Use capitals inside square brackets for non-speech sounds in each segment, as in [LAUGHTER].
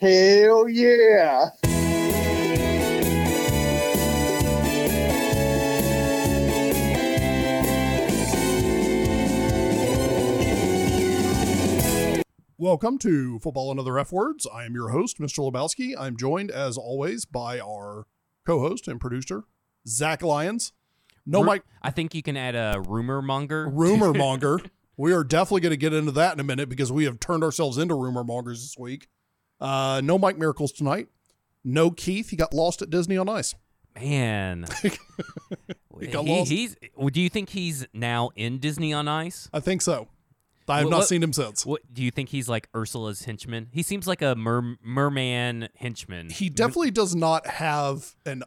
Hell yeah. Welcome to Football and Other F Words. I am your host, Mr. Lebowski. I'm joined, as always, by our co host and producer, Zach Lyons. No, Ru- Mike, I think you can add a rumor monger. rumor [LAUGHS] monger. we are definitely going to get into that in a minute because we have turned ourselves into rumor mongers this week. Uh, no Mike Miracles tonight. No Keith. He got lost at Disney on Ice. Man, [LAUGHS] He got He- lost. he's. Do you think he's now in Disney on Ice? I think so. I have What- not what- seen him since. What do you think he's like Ursula's henchman? He seems like a mer- merman henchman. He definitely does not have an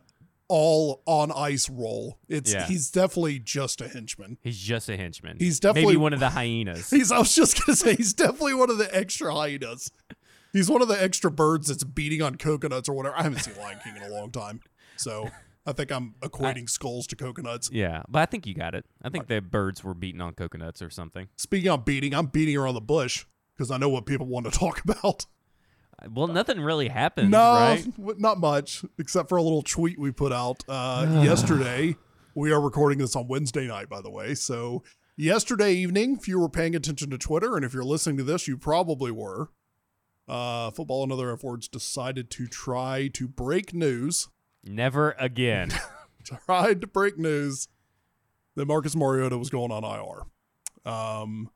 all on ice role. It's Yeah. he's definitely just a henchman. He's just a henchman. He's definitely- maybe one of the hyenas. [LAUGHS] He's I was just gonna say he's definitely one of the extra hyenas. He's one of the extra birds that's beating on coconuts or whatever. I haven't seen Lion King in a long time. So I think I'm equating skulls to coconuts. yeah, but I think you got it. I think the birds were beating on coconuts or something. Speaking of beating, I'm beating around the bush because I know what people want to [LAUGHS] talk about. Well, nothing really happened, no, right? not much, except for a little tweet we put out uh, [SIGHS] yesterday. We are recording this on Wednesday night, by the way. So, yesterday evening, if you were paying attention to Twitter, and if you're listening to this, you probably were. Uh, Football and Other F Words decided to try to break news, Never again. [LAUGHS] tried to break news that Marcus Mariota was going on IR. Um,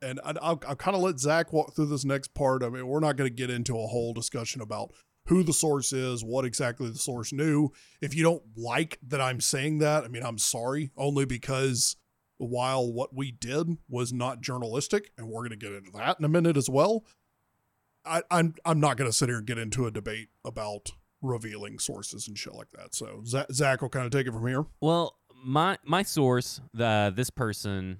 and I, I'll, I'll kind of let Zach walk through this next part. I mean, we're not going to get into a whole discussion about who the source is, what exactly the source knew. If you don't like that I'm saying that, I mean, I'm sorry, only because while what we did was not journalistic, and we're going to get into that in a minute as well, I, I'm I'm not going to sit here and get into a debate about revealing sources and shit like that. So Zach, Zach will kind of take it from here. Well, my my source, the this person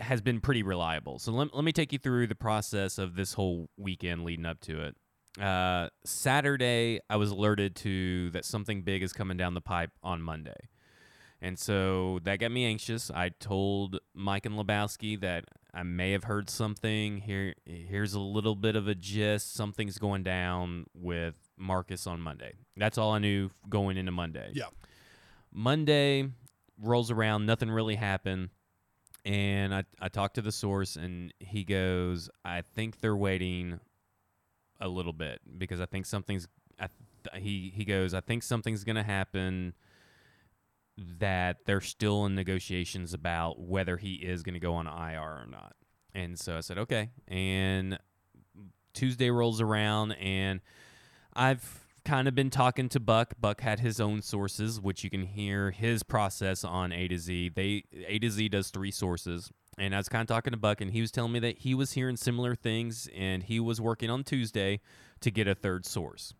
has been pretty reliable. So let, let me take you through the process of this whole weekend leading up to it. Uh, Saturday, I was alerted to that something big is coming down the pipe on Monday. And so that got me anxious. I told Mike and Lebowski that I may have heard something. Here here's a little bit of a gist. Something's going down with Marcus on Monday. That's all I knew going into Monday. Yeah. Monday rolls around, nothing really happened. And I, I talked to the source, and he goes, I think they're waiting a little bit because I think something's. I, th- he he goes, I think something's gonna happen. That they're still in negotiations about whether he is gonna go on IR or not. And so I said, okay. And Tuesday rolls around, and I've kind of been talking to Buck. Buck had his own sources, which you can hear his process on A to Z. They A to Z does three sources, and I was kind of talking to Buck, and he was telling me that he was hearing similar things, and he was working on Tuesday to get a third source.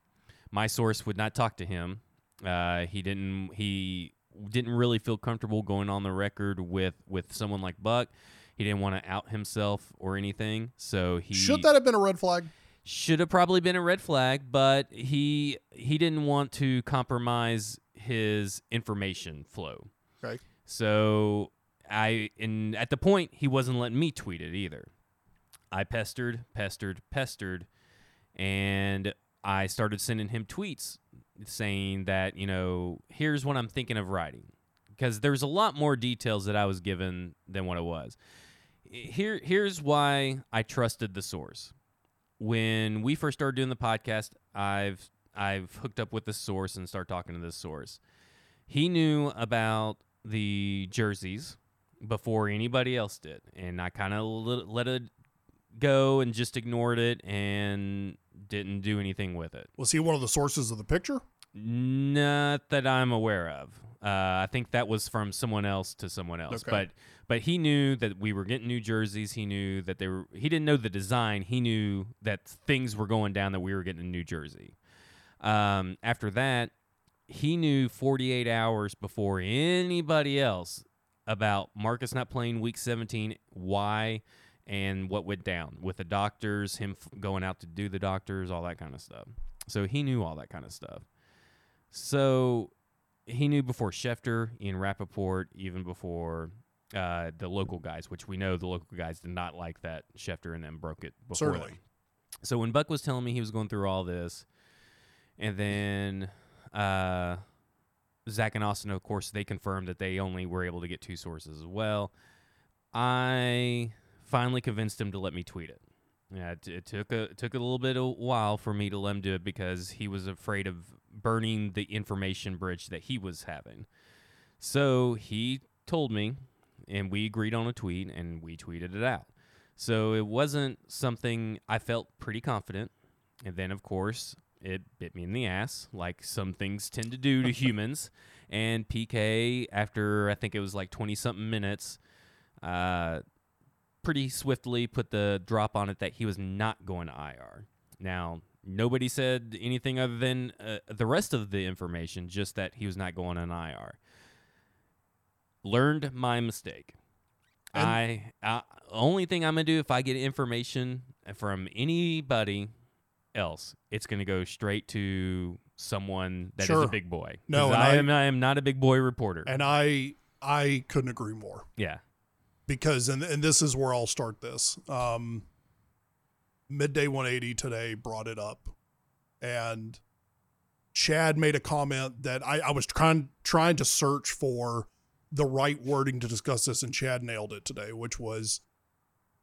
My source would not talk to him. Uh, he didn't. He didn't really feel comfortable going on the record with with someone like Buck. He didn't want to out himself or anything, so he Should that have been a red flag? should have probably been a red flag, but he he didn't want to compromise his information flow. Okay. So I and at the point he wasn't letting me tweet it either. I pestered, pestered, pestered, and I started sending him tweets saying that, you know, here's what I'm thinking of writing. Because there's a lot more details that I was given than what it was. Here here's why I trusted the source when we first started doing the podcast, I've I've hooked up with the source and start talking to this source. He knew about the jerseys before anybody else did, and I kind of let, let it go and just ignored it and didn't do anything with it. Was he one of the sources of the picture? Not that I'm aware of. Uh, I think that was from someone else to someone else. Okay. But but he knew that we were getting new jerseys. He knew that they were. He didn't know the design. He knew that things were going down. That we were getting a new jersey. Um, after that, he knew 48 hours before anybody else about Marcus not playing Week 17. Why? And what went down with the doctors, him f- going out to do the doctors, all that kind of stuff. So he knew all that kind of stuff. So he knew before Schefter, Ian Rapoport, even before uh, the local guys, which we know the local guys did not like that Schefter and them broke it before Certainly. them. So when Buck was telling me he was going through all this, and then uh, Zach and Austin, of course, they confirmed that they only were able to get two sources as well. I finally convinced him to let me tweet it. Yeah, it, it took a it took a little bit of a while for me to let him do it because he was afraid of burning the information bridge that he was having. So he told me, and we agreed on a tweet, and we tweeted it out. So it wasn't something I felt pretty confident. And then, of course, it bit me in the ass, like some things tend to do to [LAUGHS] humans. And PK, after I think it was like 20 something minutes, uh, pretty swiftly put the drop on it that he was not going to IR. Now, nobody said anything other than uh, the rest of the information, just that he was not going on IR. Learned my mistake. I, I only thing I'm gonna do if I get information from anybody else, it's gonna go straight to someone that is Sure. a big boy. No, I, I- am I am not a big boy reporter. And I I couldn't agree more yeah, because and and this is where I'll start this. Um, midday 180 today brought it up, and Chad made a comment that I, I was trying trying to search for the right wording to discuss this, and Chad nailed it today, which was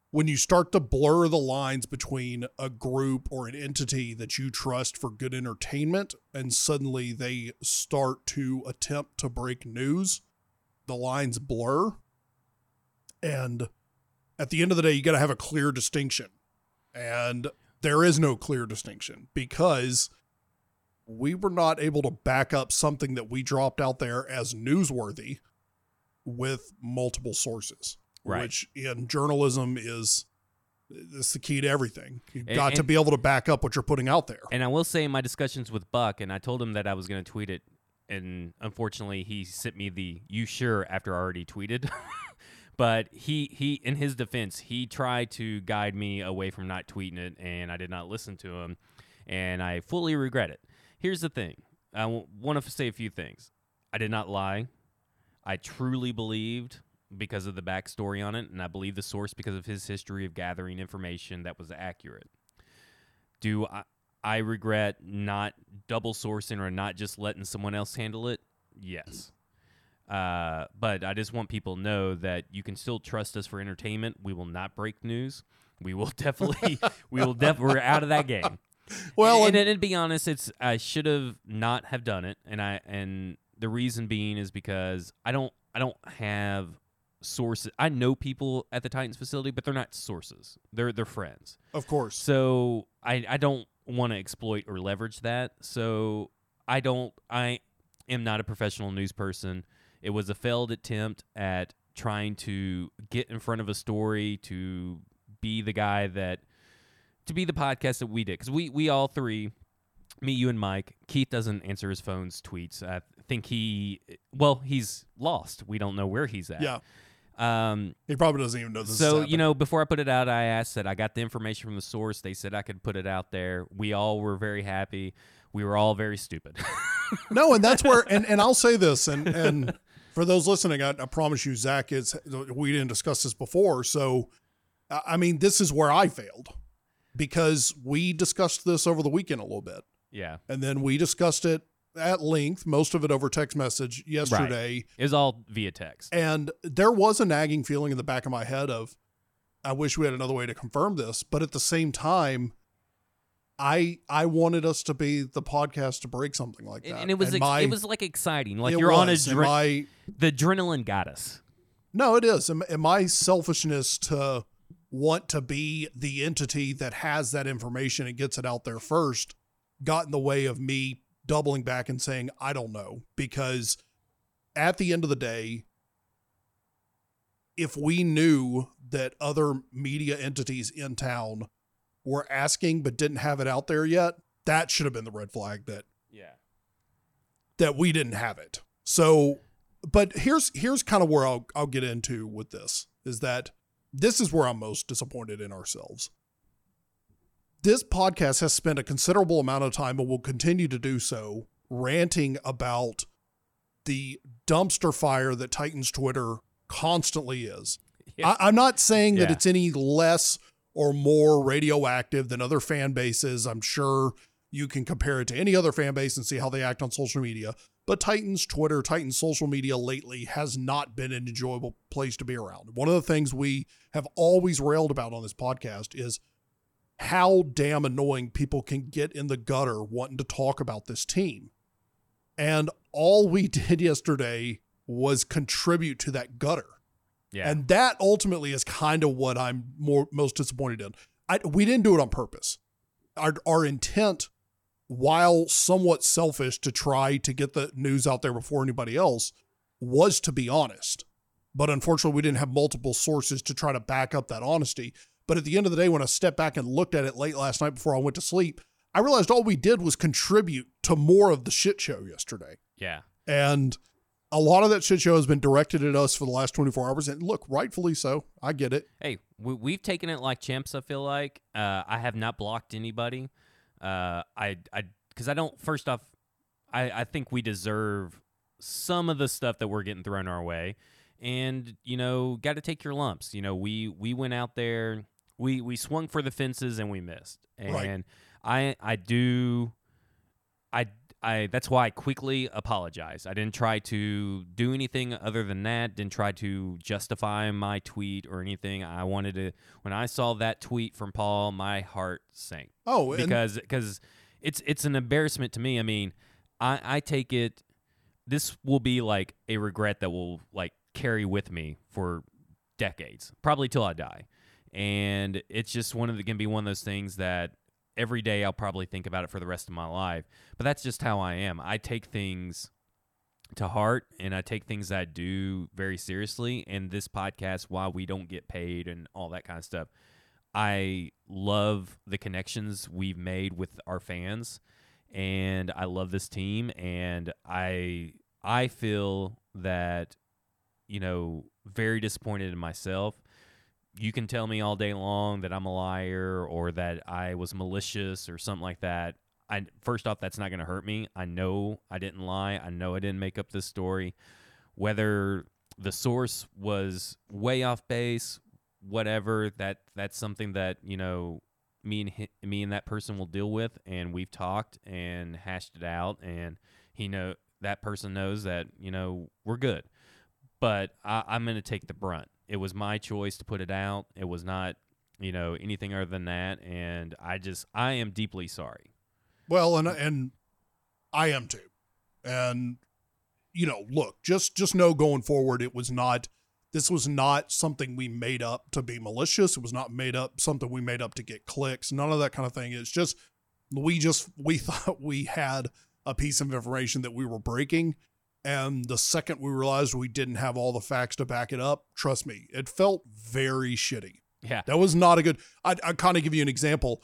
when you start to blur the lines between a group or an entity that you trust for good entertainment, and suddenly they start to attempt to break news, the lines blur. And at the end of the day, you got to have a clear distinction. And there is no clear distinction because we were not able to back up something that we dropped out there as newsworthy with multiple sources, Right. which in journalism is it's the key to everything. You've And- got to be able to back up what you're putting out there. And I will say in my discussions with Buck, and I told him that I was going to tweet it, and unfortunately he sent me the "you sure" after I already tweeted. [LAUGHS] but he he in his defense, he tried to guide me away from not tweeting it, and I did not listen to him, and I fully regret it. Here's the thing: I w- want to say a few things. I did not lie. I truly believed because of the backstory on it, and I believe the source because of his history of gathering information that was accurate. Do I, I regret not double sourcing or not just letting someone else handle it? Yes. Uh, but I just want people to know that you can still trust us for entertainment. We will not break news. We will [LAUGHS] definitely, we will def- we're out of that game. Well, and, and- and, to be honest, it's I should have not have done it, and I and the reason being is because I don't I don't have sources. I know people at the Titans facility, but they're not sources. They're they're friends. of course. So I I don't want to exploit or leverage that. So I don't I am not a professional news person. It was a failed attempt at trying to get in front of a story to be the guy that to be the podcast that we did because we we all three me you and mike keith doesn't answer his phone's tweets i think he well he's lost we don't know where he's at yeah, um he probably doesn't even know this. is so you know, before I put it out, I asked that I got the information from the source. They said I could put it out there. We all were very happy. We were all very stupid. [LAUGHS] No, and that's where, and, and I'll say this, and and [LAUGHS] for those listening, I, I promise you, Zach is. We didn't discuss this before, so I mean, this is where I failed because we discussed this over the weekend a little bit, yeah, and then we discussed it at length, most of it over text message yesterday, it was all via text. and there was a nagging feeling in the back of my head of, I wish we had another way to confirm this, but at the same time. I I wanted us to be the podcast to break something like that, And, it was ex- my- it was like exciting. Like you're on a was, and dre- my the adrenaline got us. No, it is. And my selfishness to want to be the entity that has that information and gets it out there first got in the way of me doubling back and saying, I don't know. Because at the end of the day, if we knew that other media entities in town were asking but didn't have it out there yet, that should have been the red flag that Yeah. that we didn't have it. So, but here's here's kind of where I'll I'll get into with this is that this is where I'm most disappointed in ourselves. This podcast has spent a considerable amount of time and will continue to do so ranting about the dumpster fire that Titans Twitter constantly is. Yeah. I, I'm not saying that it's any less or more radioactive than other fan bases. I'm sure you can compare it to any other fan base and see how they act on social media. But Titans Twitter, Titans social media lately has not been an enjoyable place to be around. One of the things we have always railed about on this podcast is how damn annoying people can get in the gutter wanting to talk about this team. And all we [LAUGHS] did yesterday was contribute to that gutter. Yeah. And that ultimately is kind of what I'm more most disappointed in. I, we didn't do it on purpose. Our, our intent, while somewhat selfish to try to get the news out there before anybody else, was to be honest. But unfortunately, we didn't have multiple sources to try to back up that honesty. But at the end of the day, when I stepped back and looked at it late last night before I went to sleep, I realized all we did was contribute to more of the shit show yesterday. yeah. And a lot of that shit show has been directed at us for the last 24 hours. And look, rightfully so. I get it. Hey, we, we've taken it like champs. I feel like uh, I have not blocked anybody. Uh, I, I, because I don't. First off, I, I think we deserve some of the stuff that we're getting thrown our way, and you know, got to take your lumps. You know, we we went out there, we we swung for the fences and we missed, and Right. I I do, I. That's why I quickly apologized. I didn't try to do anything other than that. Didn't try to justify my tweet or anything. I wanted to when I saw that tweet from Paul, my heart sank Oh, because because it's it's an embarrassment to me. I mean, I I take it this will be like a regret that will like carry with me for decades, probably till I die. And it's just one of the gonna be one of those things that every day I'll probably think about it for the rest of my life. But that's just how I am. I take things to heart and I take things I do very seriously. And this podcast, while we don't get paid and all that kind of stuff, I love the connections we've made with our fans and I love this team and I I feel that you know very disappointed in myself. You can tell me all day long that I'm a liar or that I was malicious or something like that. I first off that's not going to hurt me. I know I didn't lie. I know I didn't make up this story. Whether the source was way off base, whatever, that that's something that, you know, me and me and that person will deal with and we've talked and hashed it out and he know that person knows that, you know, we're good. But I, I'm going to take the brunt. It was my choice to put it out. It was not, you know, anything other than that. And I just, I am deeply sorry. Well, and and I am too. And you know, look, just just know going forward, it was not. This was not something we made up to be malicious. It was not made up something we made up to get clicks. None of that kind of thing. It's just we just we [LAUGHS] thought we had a piece of information that we were breaking, and the second we realized we didn't have all the facts to back it up, trust me, it felt very shitty. Yeah. That was not a good. I I kind of give you an example.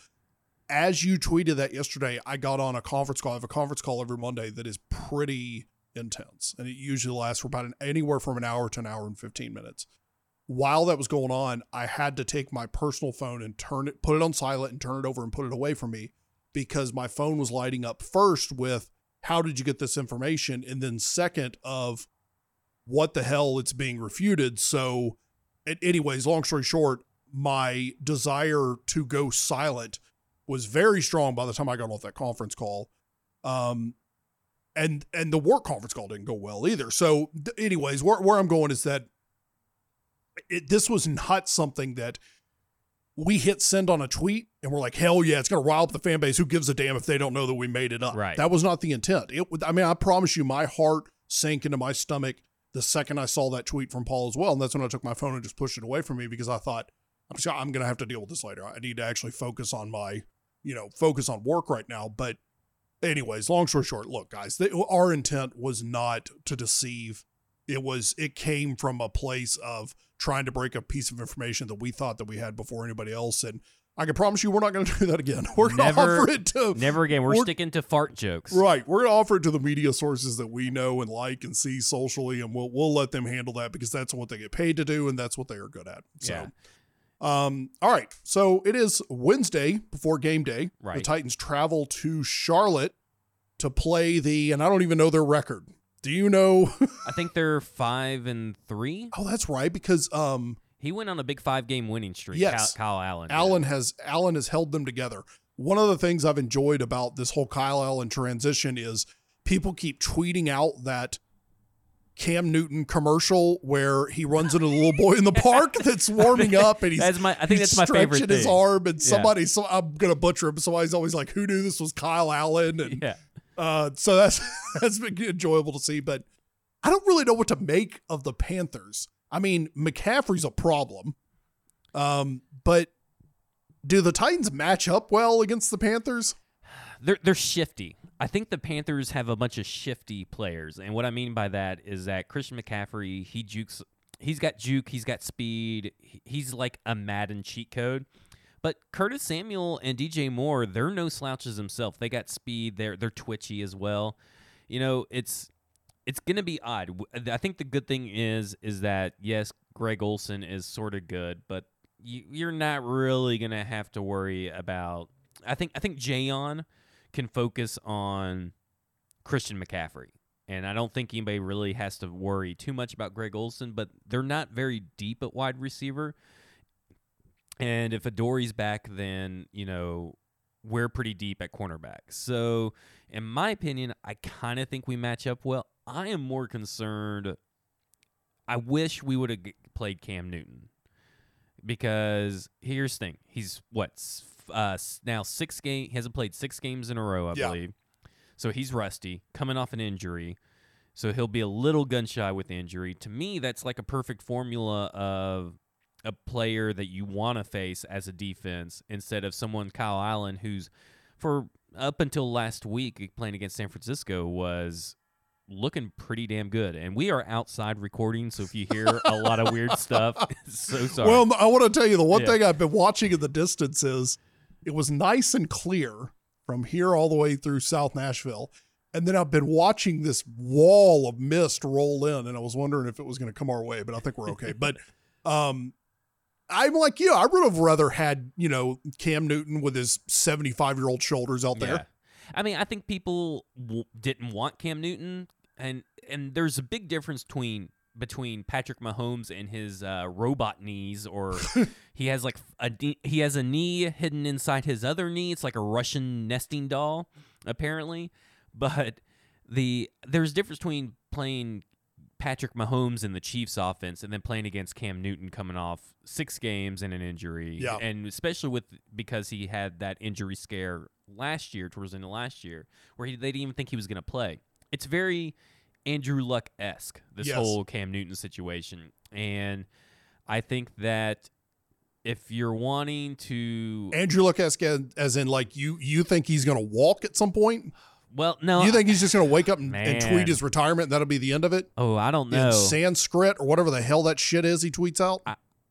As you tweeted that yesterday, I got on a conference call. I have a conference call every Monday that is pretty intense, and it usually lasts for about an, anywhere from an hour to an hour and fifteen minutes. While that was going on, I had to take my personal phone and turn it, put it on silent, and turn it over and put it away from me because my phone was lighting up first with how did you get this information, and then second of what the hell it's being refuted. So, anyways, long story short, my desire to go silent was very strong by the time I got off that conference call. Um, and and the work conference call didn't go well either. So, anyways, where where I'm going is that it, this was not something that we hit send on a tweet and we're like, hell yeah, it's gonna rile up the fan base. Who gives a damn if they don't know that we made it up? Right. That was not the intent. It. I mean, I promise you, my heart sank into my stomach the second I saw that tweet from Paul as well, and that's when I took my phone and just pushed it away from me because I thought, I'm sure I'm gonna have to deal with this later. I need to actually focus on my, you know, focus on work right now. But, anyways, long story short, look, guys, they, our intent was not to deceive. It was. It came from a place of trying to break a piece of information that we thought that we had before anybody else, and I can promise you, we're not going [LAUGHS] to do that again. We're going to offer it to Never again. We're, We're- sticking to fart jokes. Right. We're gonna offer it to the media sources that we know and like and see socially, and we'll we'll let them handle that because that's what they get paid to do and that's what they are good at. So Yeah. um all right. So it is Wednesday before game day. Right. The Titans travel to Charlotte to play the and I don't even know their record. Do you know I think they're five and three. Oh, that's right, because um He went on a big five game winning streak. Yes. Kyle, Kyle Allen. Allen has Allen has held them together. One of the things I've enjoyed about this whole Kyle Allen transition is people keep tweeting out that Cam Newton commercial where he runs into a little boy in the [LAUGHS] park that's warming up and he's That's my. I think that's my favorite stretching his thing. arm and Yeah. somebody so I'm gonna butcher him. Somebody's always like, Who knew this was Kyle Allen? And Yeah. Uh, so that's [LAUGHS] that's been enjoyable to see. But I don't really know what to make of the Panthers. I mean, McCaffrey's a problem. Um, but do the Titans match up well against the Panthers? They're they're shifty. I think the Panthers have a bunch of shifty players, and what I mean by that is that Christian McCaffrey he jukes. He's got juke. He's got speed. He's like a Madden cheat code. But Curtis Samuel and DJ Moore, they're no slouches themselves. They got speed. They're they're twitchy as well. You know, it's it's gonna be odd. I think the good thing is is that yes, Greg Olsen is sort of good, but you, you're not really gonna have to worry about. I think I think Jayon can focus on Christian McCaffrey. And I don't think anybody really has to worry too much about Greg Olsen, but they're not very deep at wide receiver. And if Adoree's back, then, you know, we're pretty deep at cornerback. So, in my opinion, I kind of think we match up well. I am more concerned. I wish we would have played Cam Newton because here's the thing: he's what uh, now six game. He hasn't played six games in a row, I Yeah. believe. So he's rusty, coming off an injury. So he'll be a little gun shy with the injury. To me, that's like a perfect formula of a player that you want to face as a defense instead of someone Kyle Allen who's for up until last week playing against San Francisco was looking pretty damn good. And we are outside recording, so if you hear a lot of weird stuff, [LAUGHS] so sorry. Well, I want to tell you the one Yeah. thing I've been watching in the distance is it was nice and clear from here all the way through South Nashville. And then I've been watching this wall of mist roll in, and I was wondering if it was going to come our way, but I think we're okay. [LAUGHS] but um, I'm like, you know, I would have rather had, you know, Cam Newton with his 75 year old shoulders out there. Yeah. I mean, I think people w- didn't want Cam Newton, and and there's a big difference between between Patrick Mahomes and his uh, robot knees, or [LAUGHS] he has like a he has a knee hidden inside his other knee. It's like a Russian nesting doll, apparently. But the there's a difference between playing Patrick Mahomes in the Chiefs offense and then playing against Cam Newton coming off six games and an injury. Yeah. And especially with because he had that injury scare last year, towards the end of last year, where he, they didn't even think he was going to play. It's very Andrew Luck esque, this Yes. whole Cam Newton situation. And I think that if you're wanting to. Andrew Luck as, as in like you you think he's going to walk at some point? Well, no. you think he's just going to wake up and, and tweet his retirement? And that'll be the end of it oh, I don't in know. Sanskrit or whatever the hell that shit is he tweets out.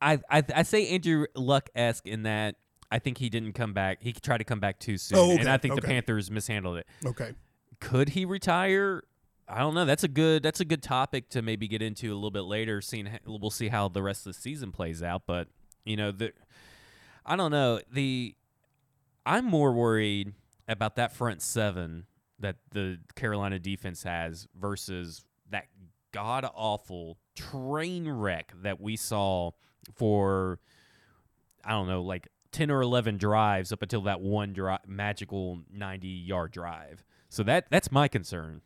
I, I I say Andrew Luck esque in that I think he didn't come back. He tried to come back too soon, Oh, okay, and I think the. Panthers mishandled it. Okay. Could he retire? I don't know. That's a good that's a good topic to maybe get into a little bit later. Seeing we'll see how the rest of the season plays out, but you know the I don't know the I'm more worried about that front seven that the Carolina defense has versus that god awful train wreck that we saw for I don't know like 10 or 11 drives up until that one dri- magical 90 yard drive. So that that's my concern.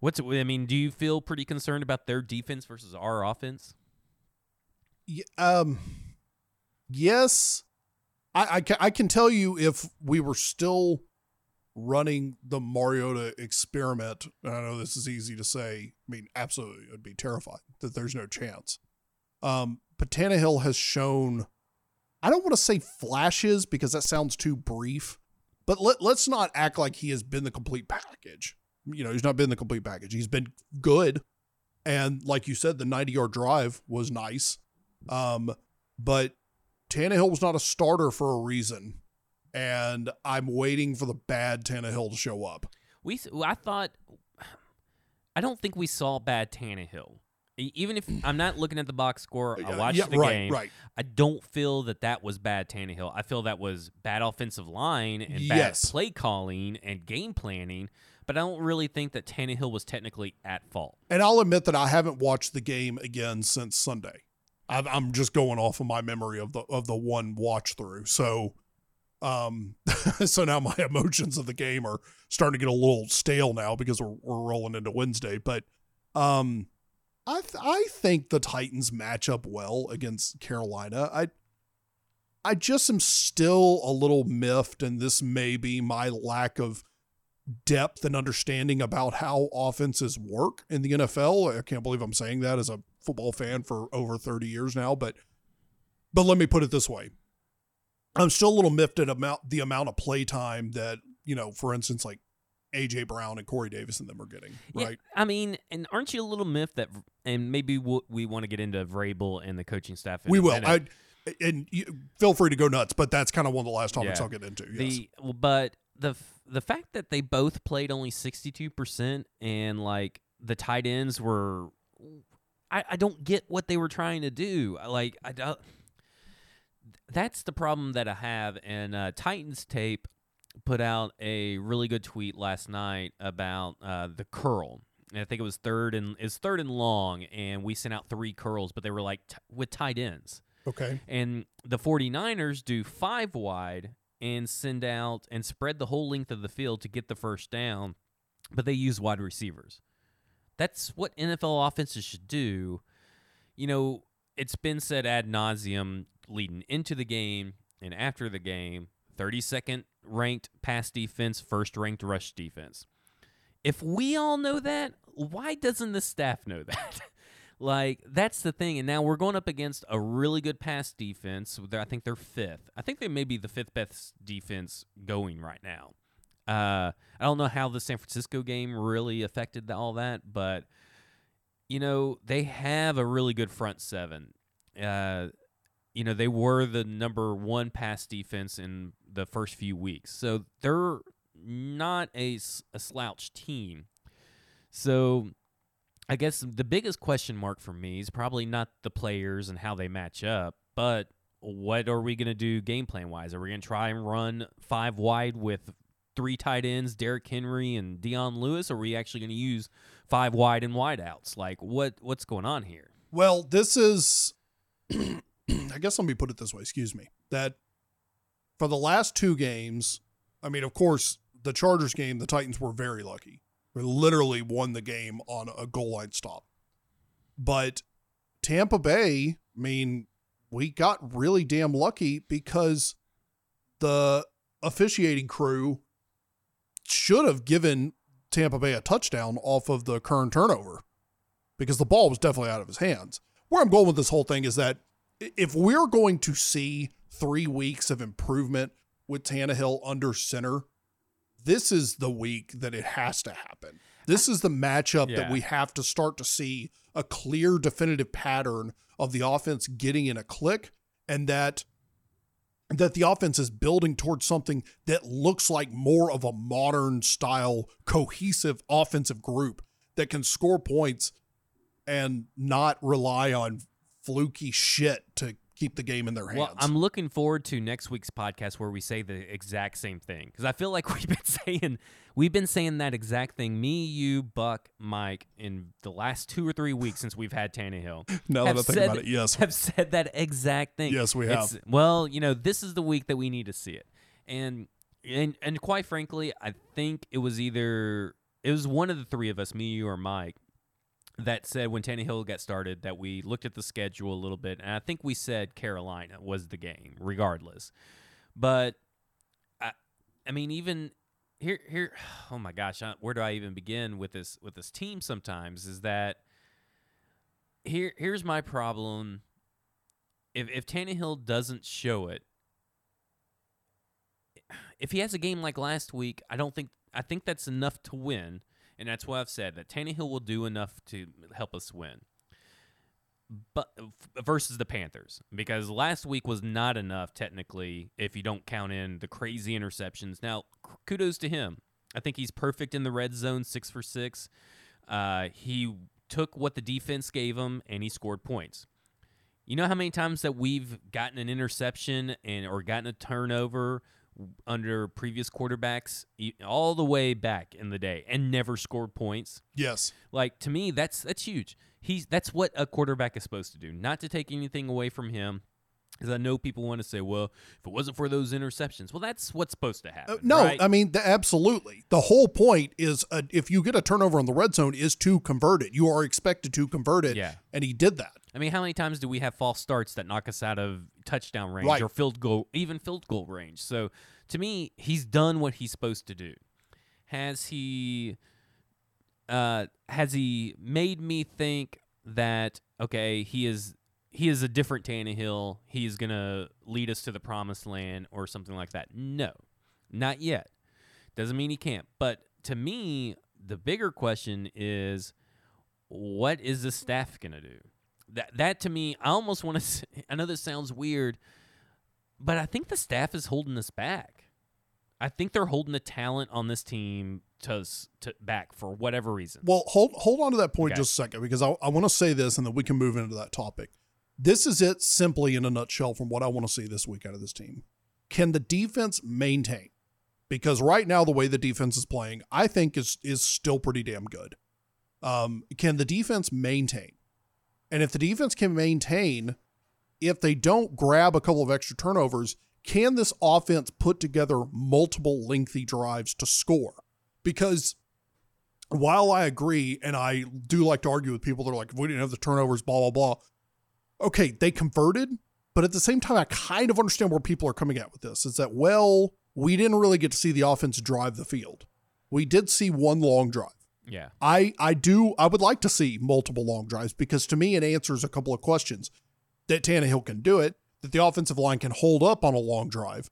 What's I mean, do you feel pretty concerned about their defense versus our offense? Y- Um, yes, I, I, I can tell you if we were still running the Mariota experiment, I know this is easy to say. I mean, absolutely, I'd be terrified that there's no chance. Um, but Tannehill has shown, I don't want to say flashes because that sounds too brief, but let, let's not act like he has been the complete package. You know, he's not been the complete package. He's been good. And like you said, the 90 yard drive was nice. Um, but Tannehill was not a starter for a reason. And I'm waiting for the bad Tannehill to show up. We I thought I don't think we saw bad Tannehill. Even if I'm not looking at the box score, I watched yeah, the right, game. right. I don't feel that that was bad Tannehill. I feel that was bad offensive line and Yes. bad play calling and game planning. But I don't really think that Tannehill was technically at fault. And I'll admit that I haven't watched the game again since Sunday. I've, I'm just going off of my memory of the of the one watch through. So, um, [LAUGHS] so now my [LAUGHS] emotions of the game are starting to get a little stale now because we're we're rolling into Wednesday. But, um, I th- I think the Titans match up well against Carolina. I I just am still a little miffed, and this may be my lack of depth and understanding about how offenses work in the NFL. I can't believe I'm saying that as a football fan for over 30 years now, but but let me put it this way. I'm still a little miffed at amount the amount of play time that, you know, for instance, like AJ Brown and Corey Davis and them are getting, Yeah, right? I mean, and aren't you a little miffed that, and maybe we'll, we want to get into Vrabel and the coaching staff. in we will. I and you, feel free to go nuts, but that's kind of one of the last topics Yeah. I'll get into. Yes. The but the the fact that they both played only sixty two percent and like the tight ends were, I, I don't get what they were trying to do. Like I don't. That's the problem that I have. And uh, Titans tape put out a really good tweet last night about uh, the curl. And I think it was third and is third and long, and we sent out three curls, but they were like t- with tight ends. okay. And the 49ers do five wide and send out and spread the whole length of the field to get the first down, but they use wide receivers. That's what NFL offenses should do. You know, it's been said ad nauseum leading into the game and after the game 32nd ranked pass defense, first ranked rush defense. If we all know that, why doesn't the staff know [LAUGHS] that? Like that's the thing, and now we're going up against a really good pass defense. I think they're fifth. I think they may be the fifth best defense going right now. Uh, I don't know how the San Francisco game really affected all that, but you know they have a really good front seven. Uh, you know they were the number one pass defense in the first few weeks, so they're not a, a slouch team. So I guess the biggest question mark for me is probably not the players and how they match up, but what are we going to do game plan wise? Are we going to try and run five wide with three tight ends, Derrick Henry and Dion Lewis? Or are we actually going to use five wide and wide outs? Like what what's going on here? Well, this is, [CLEARS THROAT] I guess let me put it this way, excuse me, that for the last two games, I mean, of course, the Chargers game, the Titans were very lucky. They literally won the game on a goal line stop. But Tampa Bay, I mean, we got really damn lucky because the officiating crew should have given Tampa Bay a touchdown off of the current turnover because the ball was definitely out of his hands. Where I'm going with this whole thing is that if we're going to see three weeks of improvement with Tannehill under center, this is the week that it has to happen. This is the matchup that we have to start to see a clear, definitive pattern of the offense getting in a click and that that the offense is building towards something that looks like more of a modern style cohesive offensive group that can score points and not rely on fluky shit to keep the game in their hands. Well, I'm looking forward to next week's podcast where we say the exact same thing because I feel like [LAUGHS] we've been saying we've been saying that exact thing. Me, you, Buck, Mike, in the last two or three weeks since we've had Tannehill. [LAUGHS] now that I think said- about it, yes. have said that exact thing. Yes, we It's- have. well, you know, this is the week that we need to see it, and and and quite frankly, I think it was either it was one of the three of us, me, you, or Mike, that said when Tannehill got started that we looked at the schedule a little bit, and I think we said Carolina was the game, regardless. But I, I mean, even here, here, [SIGHS] oh my gosh, where do I even begin with this with this team? Sometimes is that here. Here's my problem. If if Tannehill doesn't show it, if he has a game like last week, I don't think I think that's enough to win, and that's why I've said that Tannehill will do enough to help us win. But versus the Panthers, because last week was not enough technically, if you don't count in the crazy interceptions. Now, kudos to him. I think he's perfect in the red zone, six for six. Uh, he took what the defense gave him and he scored points. You know how many times that we've gotten an interception and or gotten a turnover under previous quarterbacks all the way back in the day and never scored points. Yes. Like to me, that's that's huge. He's that's what a quarterback is supposed to do. Not to take anything away from him, because I know people want to say, "Well, if it wasn't for those interceptions, well, that's what's supposed to happen." Uh, no, right? I mean the, absolutely. The whole point is, uh, if you get a turnover in the red zone, is to convert it. You are expected to convert it, Yeah. and he did that. I mean, how many times do we have false starts that knock us out of touchdown range Right. or field goal, even field goal range? So to me, he's done what he's supposed to do. Has he? Uh, has he made me think that okay, he is he is a different Tannehill. He's gonna lead us to the promised land or something like that? No, not yet. Doesn't mean he can't. But to me, the bigger question is, what is the staff gonna do? That that to me, I almost want to. [LAUGHS] I know this sounds weird, but I think the staff is holding us back. I think they're holding the talent on this team to, to back for whatever reason. Well, hold hold on to that point Okay. just a second because I, I want to say this, and then we can move into that topic. This is it, simply in a nutshell, from what I want to see this week out of this team. Can the defense maintain? Because right now, the way the defense is playing, I think is is still pretty damn good. Um, can the defense maintain? And if the defense can maintain, if they don't grab a couple of extra turnovers, can this offense put together multiple lengthy drives to score? Because while I agree, and I do like to argue with people that are like, if we didn't have the turnovers, blah, blah, blah. Okay, they converted, but at the same time, I kind of understand where people are coming at with this. Is that, well, we didn't really get to see the offense drive the field. We did see one long drive. Yeah, I I do I would like to see multiple long drives because to me it answers a couple of questions. That Tannehill can do it, that the offensive line can hold up on a long drive,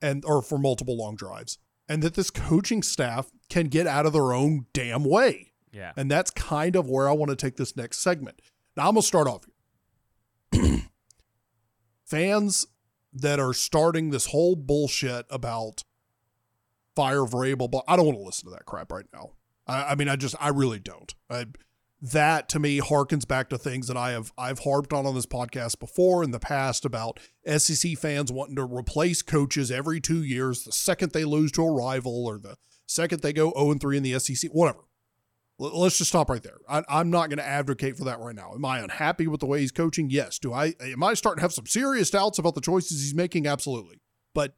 and or for multiple long drives, and that this coaching staff can get out of their own damn way. yeah. And that's kind of where I want to take this next segment. Now I'm gonna start off here. Fans that are starting this whole bullshit about fire Vrabel, but I don't want to listen to that crap right now. I, I mean, I just, I really don't. I, that to me harkens back to things that I have I've harped on on this podcast before in the past about SEC fans wanting to replace coaches every two years the second they lose to a rival or the second they go 0 and 3 in the SEC, whatever. Let's just stop right there. I, I'm not going to advocate for that right now. Am I unhappy with the way he's coaching? Yes. Do I? Am I starting to have some serious doubts about the choices he's making? Absolutely. But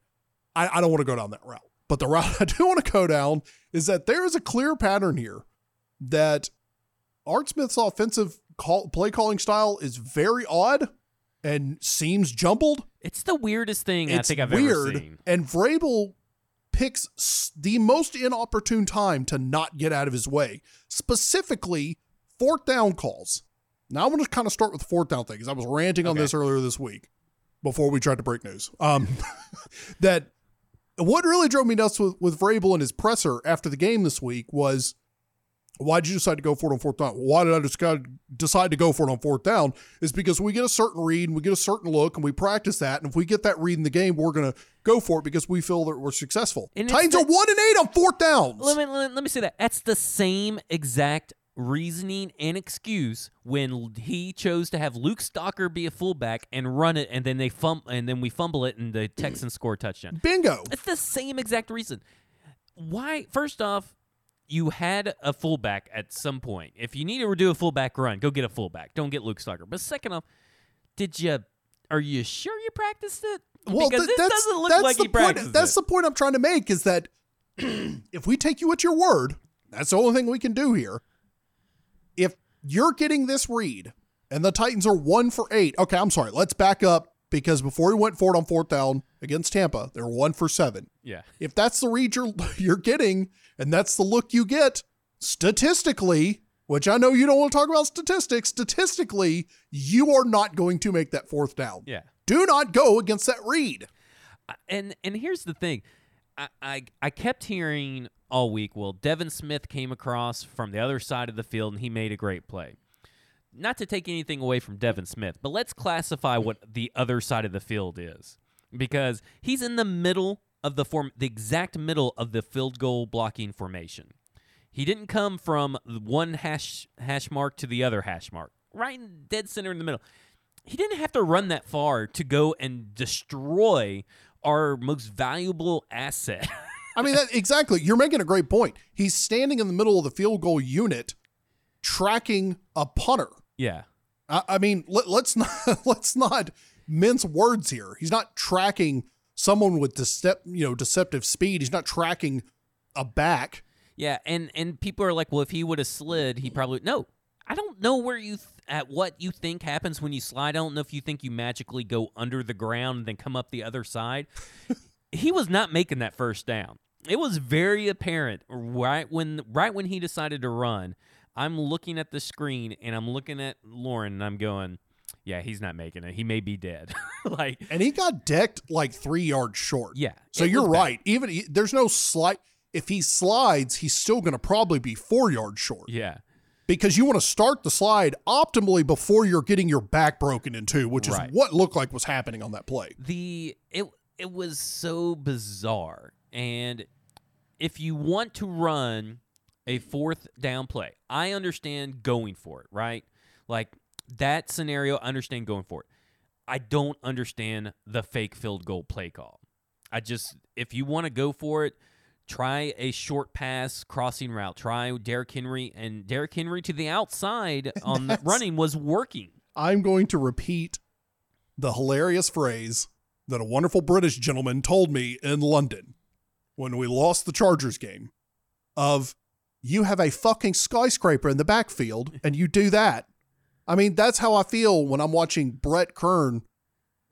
I, I don't want to go down that route. But the [LAUGHS] route I do want to go down is that there is a clear pattern here that Art Smith's offensive call, play calling style is very odd and seems jumbled. It's the weirdest thing I It's think I've weird, ever seen. and Vrabel picks the most inopportune time to not get out of his way, specifically fourth down calls. Now I'm going to kind of start with the fourth down thing because I was ranting on this earlier this week before we tried to break news. Um, [LAUGHS] that what really drove me nuts with, with Vrabel and his presser after the game this week was why did you decide to go for it on fourth down? Why did I decide, decide to go for it on fourth down? Is because we get a certain read and we get a certain look and we practice that. And if we get that read in the game, we're going to go for it because we feel that we're successful. And Titans the- are one and eight on fourth downs. Let me let, let me say that. That's the same exact reasoning and excuse when he chose to have Luke Stocker be a fullback and run it, and then they fum and then we fumble it, and the Texans score a touchdown. Bingo. It's the same exact reason. Why? First off, you had a fullback at some point. If you need to do a fullback run, go get a fullback. Don't get Luke Stocker. But second off, did you? Are you sure you practiced it? Well, because th- this that's, doesn't look that's like the he point. That's it. the point I'm trying to make is that [CLEARS THROAT] if we take you at your word, that's the only thing we can do here. If you're getting this read and the Titans are one for eight, okay, I'm sorry. Let's back up because before we went for it on fourth down against Tampa, they're one for seven. yeah. If that's the read you're [LAUGHS] you're getting and that's the look you get, statistically, which I know you don't want to talk about statistics, statistically, you are not going to make that fourth down. Yeah. Do not go against that read. Uh, and and here's the thing, I, I I kept hearing all week. Well, Devin Smith came across from the other side of the field and he made a great play. Not to take anything away from Devin Smith, but let's classify what the other side of the field is, because he's in the middle of the form, the exact middle of the field goal blocking formation. He didn't come from one hash hash mark to the other hash mark, right in dead center in the middle he didn't have to run that far to go and destroy our most valuable asset. [LAUGHS] I mean, that, exactly. You're making a great point. He's standing in the middle of the field goal unit, tracking a punter. yeah. I, I mean, let, let's not [LAUGHS] let's not mince words here. He's not tracking someone with decep- you know deceptive speed. He's not tracking a back. Yeah, and and people are like, well, if he would have slid, he probably no. I don't know where you th- at what you think happens when you slide. I don't know if you think you magically go under the ground and then come up the other side. [LAUGHS] he was not making that first down. It was very apparent right when right when he decided to run. I'm looking at the screen and I'm looking at Lauren and I'm going, yeah, he's not making it. He may be dead. [LAUGHS] like, And he got decked like three yards short. yeah. So you're was bad. right. Even there's no slight. If he slides, he's still going to probably be four yards short Yeah. because you want to start the slide optimally before you're getting your back broken in two, which Right. is what looked like was happening on that play. the it it was so bizarre and if you want to run a fourth down play i understand going for it right like that scenario I understand going for it i don't understand the fake field goal play call. I just if you want to go for it try a short pass crossing route. Try Derrick henry and Derrick henry to the outside [LAUGHS] on the running was working. I'm going to repeat the hilarious phrase that a wonderful British gentleman told me in London when we lost the Chargers game of you have a fucking skyscraper in the backfield and you do that. I mean, that's how I feel when I'm watching Brett Kern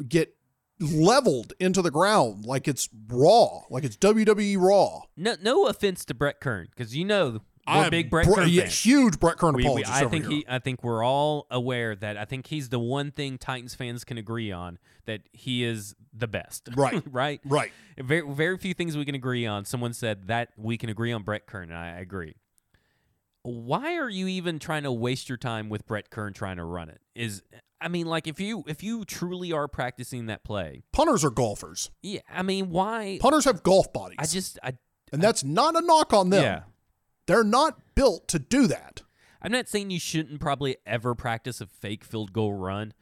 get leveled into the ground like it's raw, like it's WWE raw. no no offense to brett kern because you know we're I'm big brett Bre- kern yeah, fans. huge Brett Kern We- we- apologist I over think here. he. I think we're all aware that I think he's the one thing Titans fans can agree on that he is the best. [LAUGHS] Right. right. right. Very very few things we can agree on. Someone said that we can agree on Brett Kern, and I agree. Why are you even trying to waste your time with Brett Kern trying to run it? Is I mean, like if you if you truly are practicing that play, Punters are golfers. yeah. I mean, why? Punters have golf bodies. I just I and that's not a knock on them. yeah. They're not built to do that. I'm not saying you shouldn't probably ever practice a fake field goal run,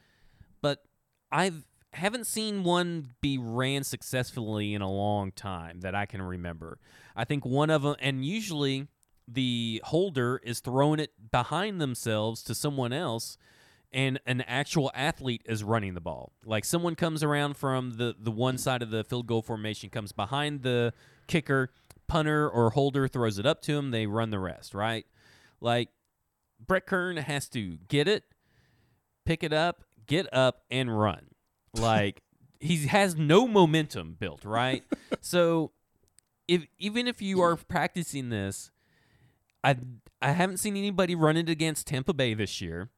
but I've haven't seen one be ran successfully in a long time that I can remember. I think one of them, and usually the holder is throwing it behind themselves to someone else, and an actual athlete is running the ball. Like someone comes around from the the one side of the field goal formation, comes behind the kicker, punter or holder throws it up to him, they run the rest, right? Like Brett Kern has to get it, pick it up, get up, and run. Like [LAUGHS] he has no momentum built, right? [LAUGHS] so if even if you are practicing this, I I haven't seen anybody run it against Tampa Bay this year.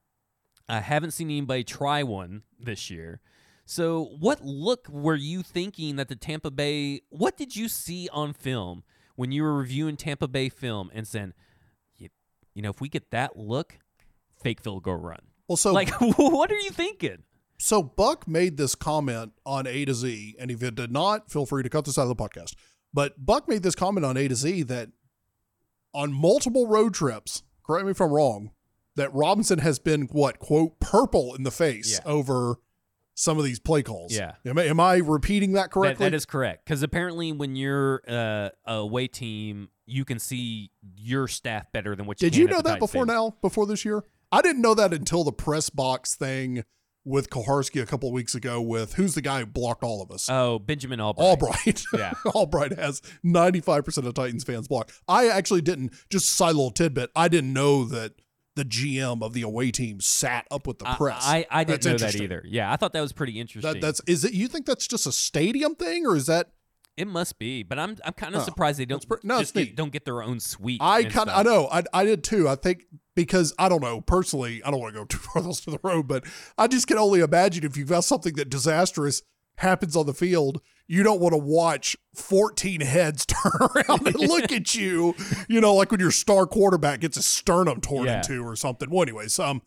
I haven't seen anybody try one this year. So, what look were you thinking that the Tampa Bay? What did you see on film when you were reviewing Tampa Bay film and saying, you, you know, if we get that look, fake field goal run? Well, so like, [LAUGHS] what are you thinking? so Buck made this comment on A to Z, and if it did not, feel free to cut this out of the podcast. But Buck made this comment on A to Z that on multiple road trips, correct me if I'm wrong, that Robinson has been what quote purple in the face Yeah. over some of these play calls. Yeah. am I, am I repeating that That, correctly? that is correct. Because apparently, when you're uh, a away team, you can see your staff better than what you Did you know that before Stadium. now? Before this year, I didn't know that until the press box thing with Koharski a couple of weeks ago. With who's the guy who blocked all of us? Oh, Benjamin Albright. Albright. [LAUGHS] Yeah. Albright has 95% of Titans fans blocked. I actually didn't, just a side little tidbit, I didn't know that the GM of the away team sat up with the I- press. I, I, That's didn't know that either. Yeah, I thought that was pretty interesting. That, that's, is it, you think that's just a stadium thing or is that, it must be, but I'm I'm kind of Oh, surprised they don't no, just get, don't get their own suite. I kind I know, I, I did too. I think because I don't know, personally, I don't want to go [LAUGHS] too far else to the road, but I just can only imagine if you've got something that disastrous happens on the field, you don't want to watch 14 heads [LAUGHS] turn around and look at [LAUGHS] you, you know, like when your star quarterback gets a sternum torn Yeah. into or something. Well, anyways, um,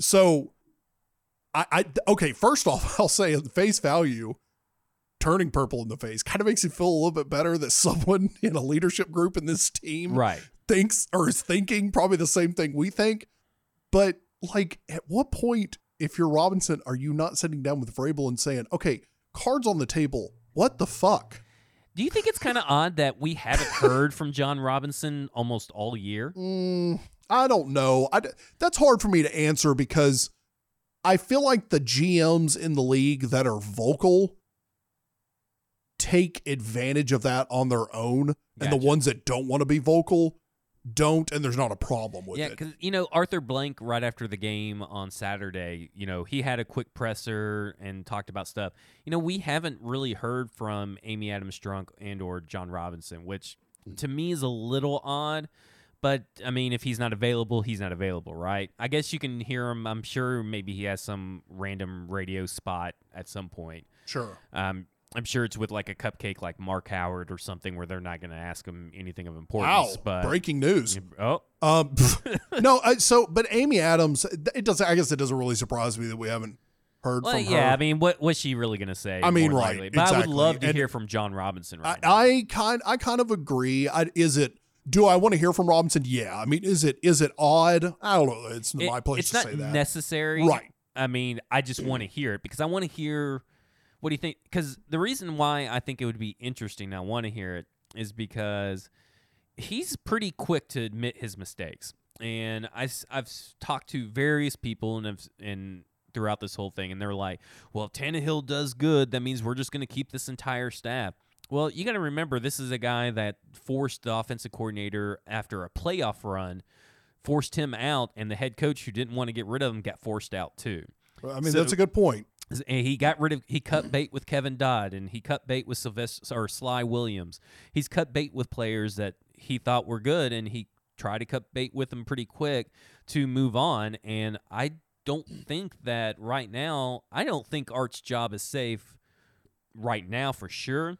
so I, I, okay, first off, I'll say face value, turning purple in the face kind of makes you feel a little bit better that [LAUGHS] someone in a leadership group in this team Right. thinks or is thinking probably the same thing we think. But like, at what point, if you're Robinson, are you not sitting down with Vrabel and saying, "Okay, cards on the table. what the fuck? Do you think it's kind of odd that we haven't heard from Jon Robinson almost all year? [LAUGHS] Mm, I don't know. I, that's hard for me to answer because I feel like the GMs in the league that are vocal take advantage of that on their own, and the ones that don't want to be vocal don't, and there's not a problem with Yeah, it. because you know Arthur Blank right after the game on Saturday, you know he had a quick presser and talked about stuff. You know we haven't really heard from Amy Adams Strunk and or Jon Robinson, which to me is a little odd. But I mean, if he's not available, he's not available, right? I guess you can hear him. I'm sure maybe he has some random radio spot at some point. Sure. Um, I'm sure it's with like a cupcake like Mark Howard or something where they're not going to ask him anything of Wow. importance. But Breaking news. oh, Um, [LAUGHS] no, I, so but Amy Adams, it doesn't. I guess it doesn't really surprise me that we haven't heard Well, from her. yeah, I mean, what what's she really gonna say? I mean, right, likely? But I would love to And- hear from Jon Robinson I, right now. I kind I kind of agree. I, is it? Do I want to hear from Robinson? Yeah. I mean, is it is it odd? I don't know. It's It- my place it's to not say that. necessary, Right. I mean, I just [CLEARS THROAT] want to hear it because I want to hear what do you think? Because the reason why I think it would be interesting, I want to hear it, is because he's pretty quick to admit his mistakes. And I, I've talked to various people and I've, and throughout this whole thing, and they're like, "Well, if Tannehill does good, that means we're just going to keep this entire staff." Well, you got to remember, this is a guy that forced the offensive coordinator after a playoff run, forced him out, and the head coach who didn't want to get rid of him got forced out too. I mean, So- that's a good point. And he got rid of he cut bait with Kevin Dodd and he cut bait with Sylvester or Sly Williams. He's cut bait with players that he thought were good and he tried to cut bait with them pretty quick to move on. And I don't think that right now I don't think Art's job is safe right now for sure.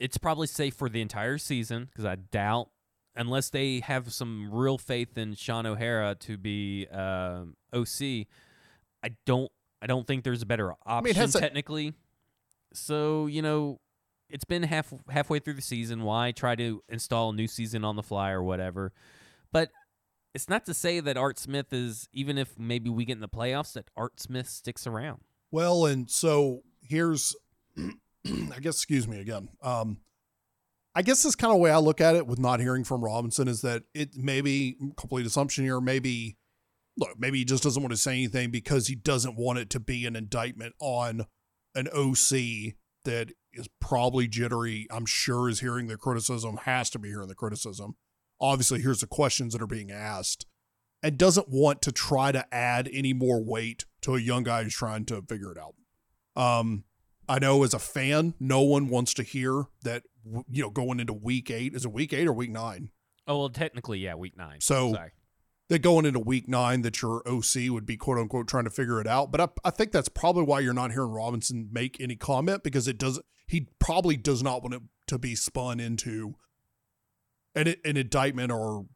It's probably safe for the entire season because I doubt unless they have some real faith in Sean O'Hara to be um, OC. I don't I don't think there's a better option has a- technically. So you know, it's been half halfway through the season. Why try to install a new season on the fly or whatever? But it's not to say that Art Smith is even if maybe we get in the playoffs that Art Smith sticks around. Well, and so here's, [CLEARS THROAT] I guess, excuse me again. Um, I guess this kind of way I look at it with not hearing from Robinson is that it maybe complete assumption here, maybe look, maybe he just doesn't want to say anything because he doesn't want it to be an indictment on an OC that is probably jittery. I'm sure is hearing the criticism, has to be hearing the criticism. Obviously, here's the questions that are being asked, and doesn't want to try to add any more weight to a young guy who's trying to figure it out. Um, I know as a fan, no one wants to hear that. You know, going into week eight is it week eight or week nine? Oh well, technically, yeah, week nine. So- Sorry. That going into week nine that your OC would be quote unquote trying to figure it out. But I, I think that's probably why you're not hearing Robinson make any comment because it does he probably does not want it to be spun into an, an indictment or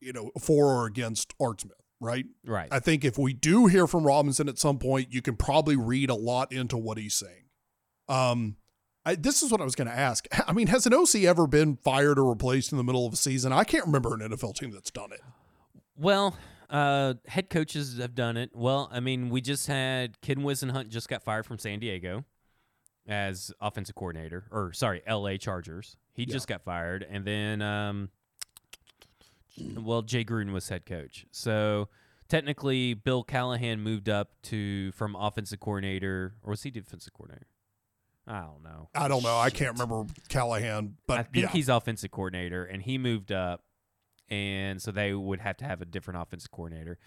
you know for or against Art Smith, right? right. I think if we do hear from Robinson at some point, you can probably read a lot into what he's saying. Um, I, this is what I was going to ask. [LAUGHS] I mean, has an OC ever been fired or replaced in the middle of a season? I can't remember an NFL team that's done it. Well, uh, head coaches have done it. Well, I mean, we just had Kid Hunt just got fired from San Diego as offensive coordinator, or sorry, L.A. Chargers. He Yeah. just got fired, and then, um, well, Jay Gruden was head coach. So technically, Bill Callahan moved up to from offensive coordinator, or was he defensive coordinator? I don't know. I don't know. I can't remember Callahan, but I think yeah. he's offensive coordinator, and he moved up, and so they would have to have a different offensive coordinator.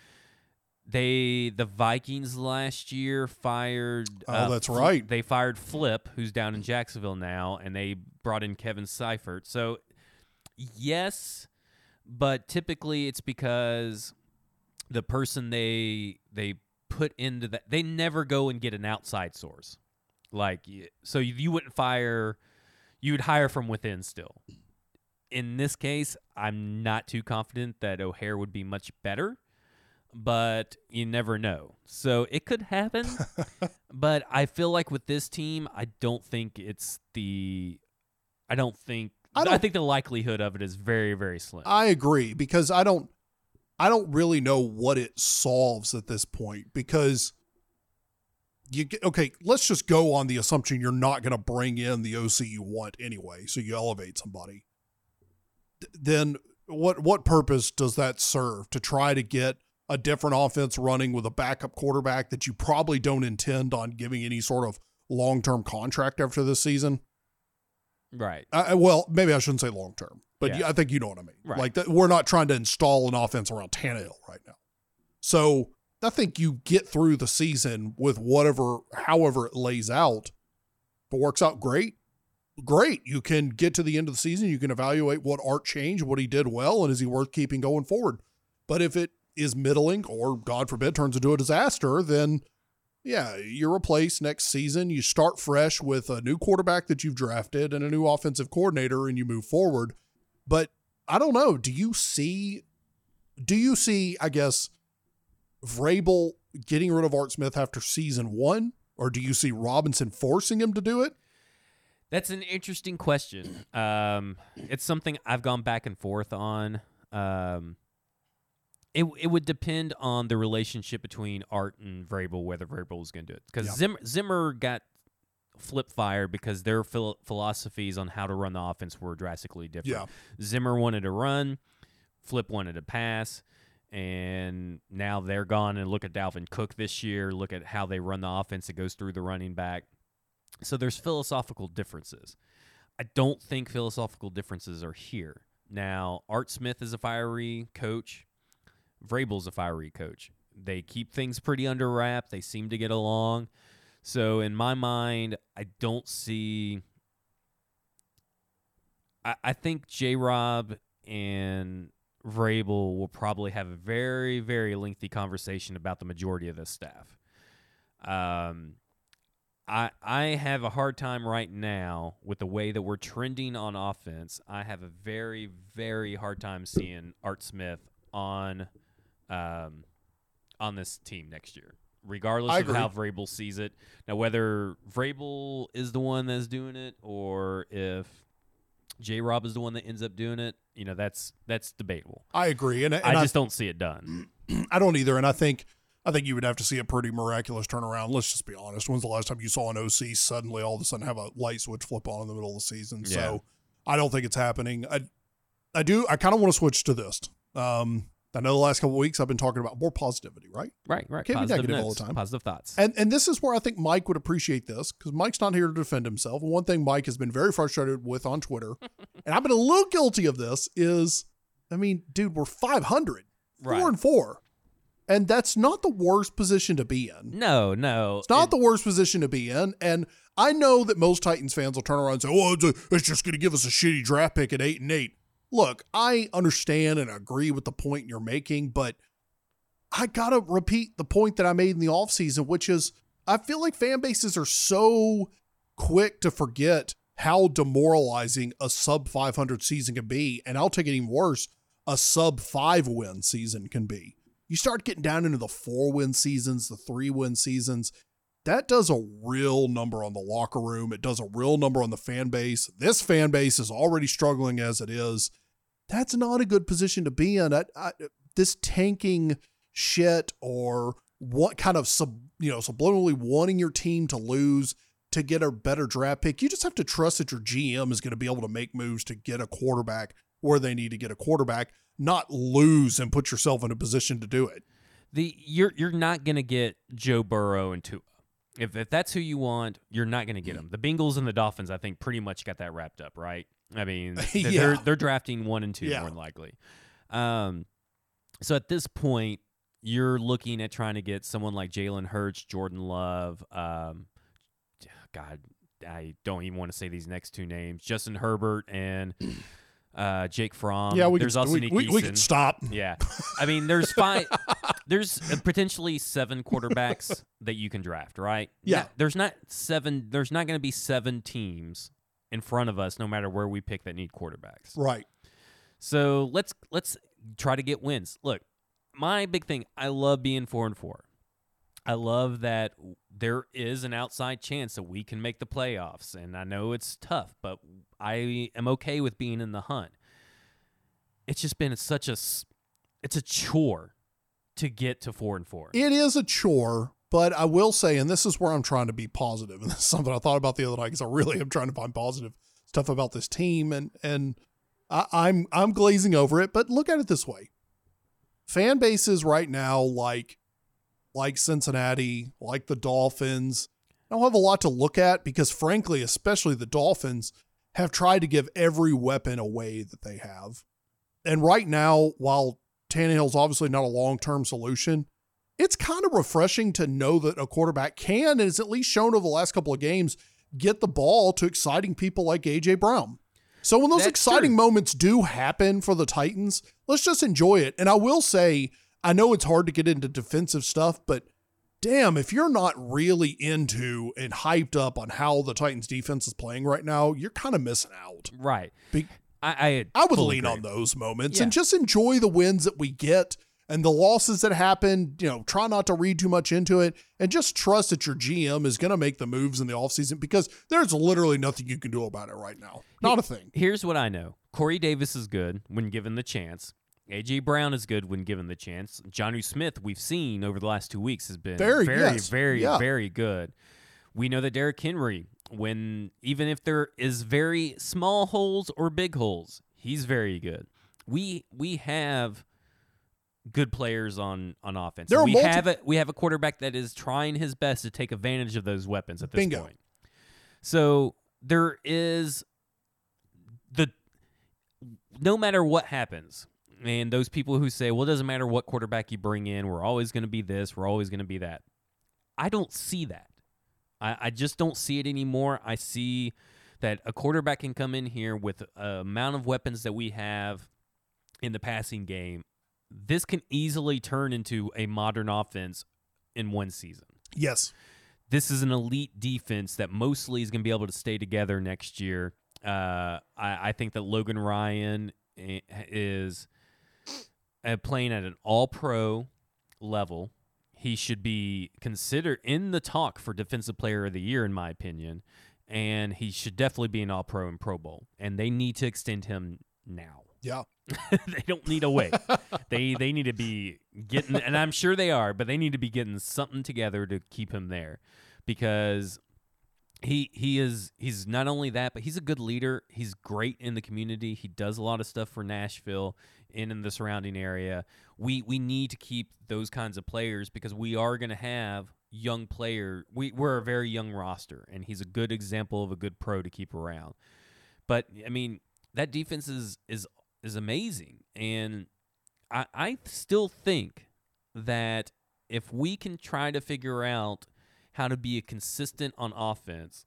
They the Vikings last year fired. Oh, uh, that's right. They fired Flip, who's down in Jacksonville now, and they brought in Kevin Seifert. So, yes, but typically it's because the person they they put into that they never go and get an outside source. Like so you, you wouldn't fire you would hire from within still. In this case, I'm not too confident that O'Hare would be much better, but you never know. So it could happen, [LAUGHS] but I feel like with this team, I don't think it's the I don't think I I, don't- think the likelihood of it is very very slim. I agree because I don't I don't really know what it solves at this point because you get, okay, let's just go on the assumption you're not going to bring in the OC you want anyway, so you elevate somebody. Th- Then what what purpose does that serve to try to get a different offense running with a backup quarterback that you probably don't intend on giving any sort of long-term contract after this season? Right. I, well, maybe I shouldn't say long term, but Yeah. I think you know what I mean. Right. Like we're not trying to install an offense around Tannehill right now. So I think you get through the season with whatever, however it lays out. If it works out great, great. You can get to the end of the season. You can evaluate what Art changed, what he did well, and is he worth keeping going forward. But if it is middling or God forbid turns into a disaster, then yeah, you're replaced next season. You start fresh with a new quarterback that you've drafted and a new offensive coordinator, and you move forward. But I don't know. Do you see? Do you see? I guess Vrabel getting rid of Art Smith after season one, or do you see Robinson forcing him to do it? That's an interesting question. Um, it's something I've gone back and forth on. Um, it it would depend on the relationship between Art and Vrabel, whether Vrabel was going to do it. Because Yeah. Zimmer, Zimmer got flip fired because their phil- philosophies on how to run the offense were drastically different. Yeah. Zimmer wanted to run, Flip wanted to pass, and now they're gone. And look at Dalvin Cook this year. Look at how they run the offense. It goes through the running back. So there's philosophical differences. I don't think philosophical differences are here. Now, Art Smith is a fiery coach. Vrabel's a fiery coach. They keep things pretty under wrap. They seem to get along. So in my mind, I don't see. I, I think J. Rob and Vrabel will probably have a very, very lengthy conversation about the majority of this staff. Um, I I have a hard time right now with the way that we're trending on offense. I have a very, very hard time seeing Art Smith on um, on this team next year, regardless I of how. Vrabel sees it. Now, whether Vrabel is the one that's doing it or if J. Rob is the one that ends up doing it, you know, that's that's debatable. I agree, and, and I I, just don't see it done. [CLEARS THROAT] I don't either. And I think I think you would have to see a pretty miraculous turnaround. Let's just be honest. When's the last time you saw an OC suddenly all of a sudden have a light switch flip on in the middle of the season? Yeah. So I don't think it's happening. I I do I kind of want to switch to this. Um I know the last couple of weeks I've been talking about more positivity, right? Right, right. Can't be Positive negative all the time. Positive thoughts. And and this is where I think Mike would appreciate this because Mike's not here to defend himself. One thing Mike has been very frustrated with on Twitter, [LAUGHS] and I've been a little guilty of this, is I mean, dude, we're 500, Right. four and four. And that's not the worst position to be in. No, no. It's not it- the worst position to be in. And I know that most Titans fans will turn around and say, oh, it's, just going to give us a shitty draft pick at eight and eight. Look, I understand and agree with the point you're making, but I got to repeat the point that I made in the offseason, which is I feel like fan bases are so quick to forget how demoralizing a sub 500 season can be. And I'll take it even worse a sub five win season can be. You start getting down into the four win seasons, the three win seasons. That does a real number on the locker room. It does a real number on the fan base. This fan base is already struggling as it is. That's not a good position to be in. I, I, this tanking shit or what kind of sub, you know, subliminally wanting your team to lose to get a better draft pick. You just have to trust that your GM is going to be able to make moves to get a quarterback where they need to get a quarterback, not lose and put yourself in a position to do it. the you're you're not gonna get Joe Burrow and Tua. If if that's who you want, you're not gonna get them. The Bengals and the Dolphins, I think, pretty much got that wrapped up, right? I mean, [LAUGHS] Yeah. they're they're drafting one and two Yeah. more than likely. Um, so at this point, you're looking at trying to get someone like Jalen Hurts, Jordan Love. Um, God, I don't even want to say these next two names: Justin Herbert and [CLEARS THROAT] uh, Jake Fromm. yeah, we there's could, also we, we, we could stop. Yeah. [LAUGHS] I mean, there's five. there's potentially seven quarterbacks that you can draft, right? Yeah. Not- there's not seven. There's not going to be seven teams in front of us, no matter where we pick that need quarterbacks. Right. So let's let's try to get wins. Look, my big thing. I love being four and four. I love that there is an outside chance that we can make the playoffs, and I know it's tough, but I am okay with being in the hunt. It's just been such a it's a chore to get to four and four. It is a chore, But I will say, and this is where I'm trying to be positive, and [LAUGHS] this is something I thought about the other night because I really am trying to find positive stuff about this team, and and I, I'm I'm glazing over it. But look at it this way: fan bases right now, like like Cincinnati, like the Dolphins, don't have a lot to look at because, frankly, especially the Dolphins have tried to give every weapon away that they have. And right now, while Tannehill's obviously not a long term solution, it's kind of refreshing to know that a quarterback can, and is at least shown over the last couple of games, get the ball to exciting people like A.J. Brown. So when those That's exciting true. moments do happen for the Titans, let's just enjoy it. And I will say, I know it's hard to get into defensive stuff, but damn, if you're not really into and hyped up on how the Titans defense is playing right now, you're kind of missing out. Right. Be- I I, I would lean agree. on those moments Yeah. and just enjoy the wins that we get and the losses that happen. You know, try not to read too much into it and just trust that your GM is going to make the moves in the offseason because there's literally nothing you can do about it right now. Not a thing. Here's what I know: Corey Davis is good when given the chance. AJ Brown is good when given the chance. Jonnu Smith, we've seen over the last two weeks, has been Very, very, yes. very, Yeah. very good. We know that Derrick Henry, when even if there is very small holes or big holes, he's very good. We we have good players on on offense. There we multi- have a we have a quarterback that is trying his best to take advantage of those weapons at this Bingo. point. So there is the no matter what happens, and those people who say, "Well, it doesn't matter what quarterback you bring in, we're always going to be this, we're always going to be that." I don't see that. I, I just don't see it anymore. I see that a quarterback can come in here with the amount of weapons that we have in the passing game. This can easily turn into a modern offense in one season Yes. this is an elite defense that mostly is going to be able to stay together next year. Uh, I, I think that Logan Ryan is playing at an all pro level. He should be considered in the talk for Defensive Player of the Year, in my opinion. And he should definitely be an all pro and Pro Bowl. And they need to extend him now. [LAUGHS] Yeah. they don't need a wait. they they need to be getting, and I'm sure they are, but they need to be getting something together to keep him there, because he he is he's not only that, but he's a good leader. He's great in the community. He does a lot of stuff for Nashville and in the surrounding area. We we need to keep those kinds of players because we are going to have young player. We we're a very young roster, and he's a good example of a good pro to keep around. But I mean, that defense is is is amazing, and I I still think that if we can try to figure out how to be a consistent on offense,